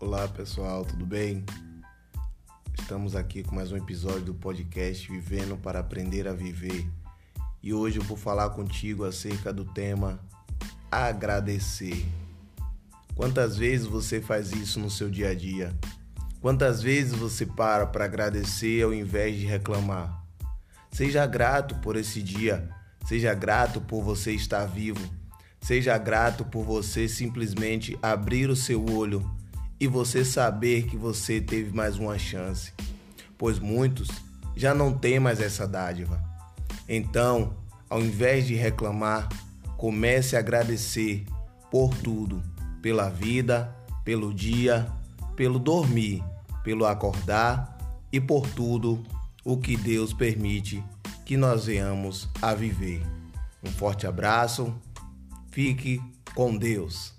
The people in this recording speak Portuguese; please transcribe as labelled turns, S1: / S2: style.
S1: Olá pessoal, tudo bem? Estamos aqui com mais um episódio do podcast Vivendo para Aprender a Viver e hoje eu vou falar contigo acerca do tema agradecer. Quantas vezes você faz isso no seu dia a dia? Quantas vezes você para para agradecer ao invés de reclamar? Seja grato por esse dia, seja grato por você estar vivo, seja grato por você simplesmente abrir o seu olho e você saber que você teve mais uma chance, pois muitos já não têm mais essa dádiva. Então, ao invés de reclamar, comece a agradecer por tudo, pela vida, pelo dia, pelo dormir, pelo acordar e por tudo o que Deus permite que nós venhamos a viver. Um forte abraço, fique com Deus.